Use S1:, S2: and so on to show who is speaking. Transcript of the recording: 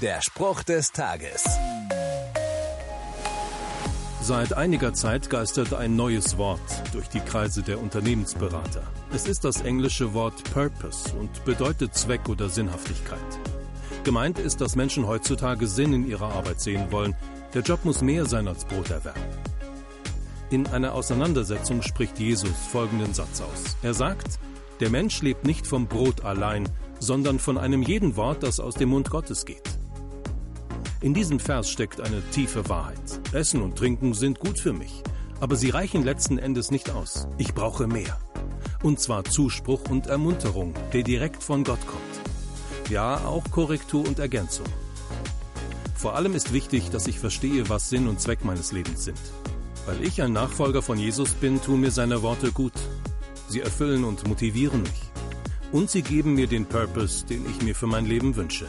S1: Der Spruch des Tages.
S2: Seit einiger Zeit geistert ein neues Wort durch die Kreise der Unternehmensberater. Es ist das englische Wort Purpose und bedeutet Zweck oder Sinnhaftigkeit. Gemeint ist, dass Menschen heutzutage Sinn in ihrer Arbeit sehen wollen. Der Job muss mehr sein als Broterwerb. In einer Auseinandersetzung spricht Jesus folgenden Satz aus. Er sagt, der Mensch lebt nicht vom Brot allein, sondern von einem jeden Wort, das aus dem Mund Gottes geht. In diesem Vers steckt eine tiefe Wahrheit. Essen und Trinken sind gut für mich, aber sie reichen letzten Endes nicht aus. Ich brauche mehr. Und zwar Zuspruch und Ermunterung, der direkt von Gott kommt. Ja, auch Korrektur und Ergänzung. Vor allem ist wichtig, dass ich verstehe, was Sinn und Zweck meines Lebens sind. Weil ich ein Nachfolger von Jesus bin, tun mir seine Worte gut. Sie erfüllen und motivieren mich. Und sie geben mir den Purpose, den ich mir für mein Leben wünsche.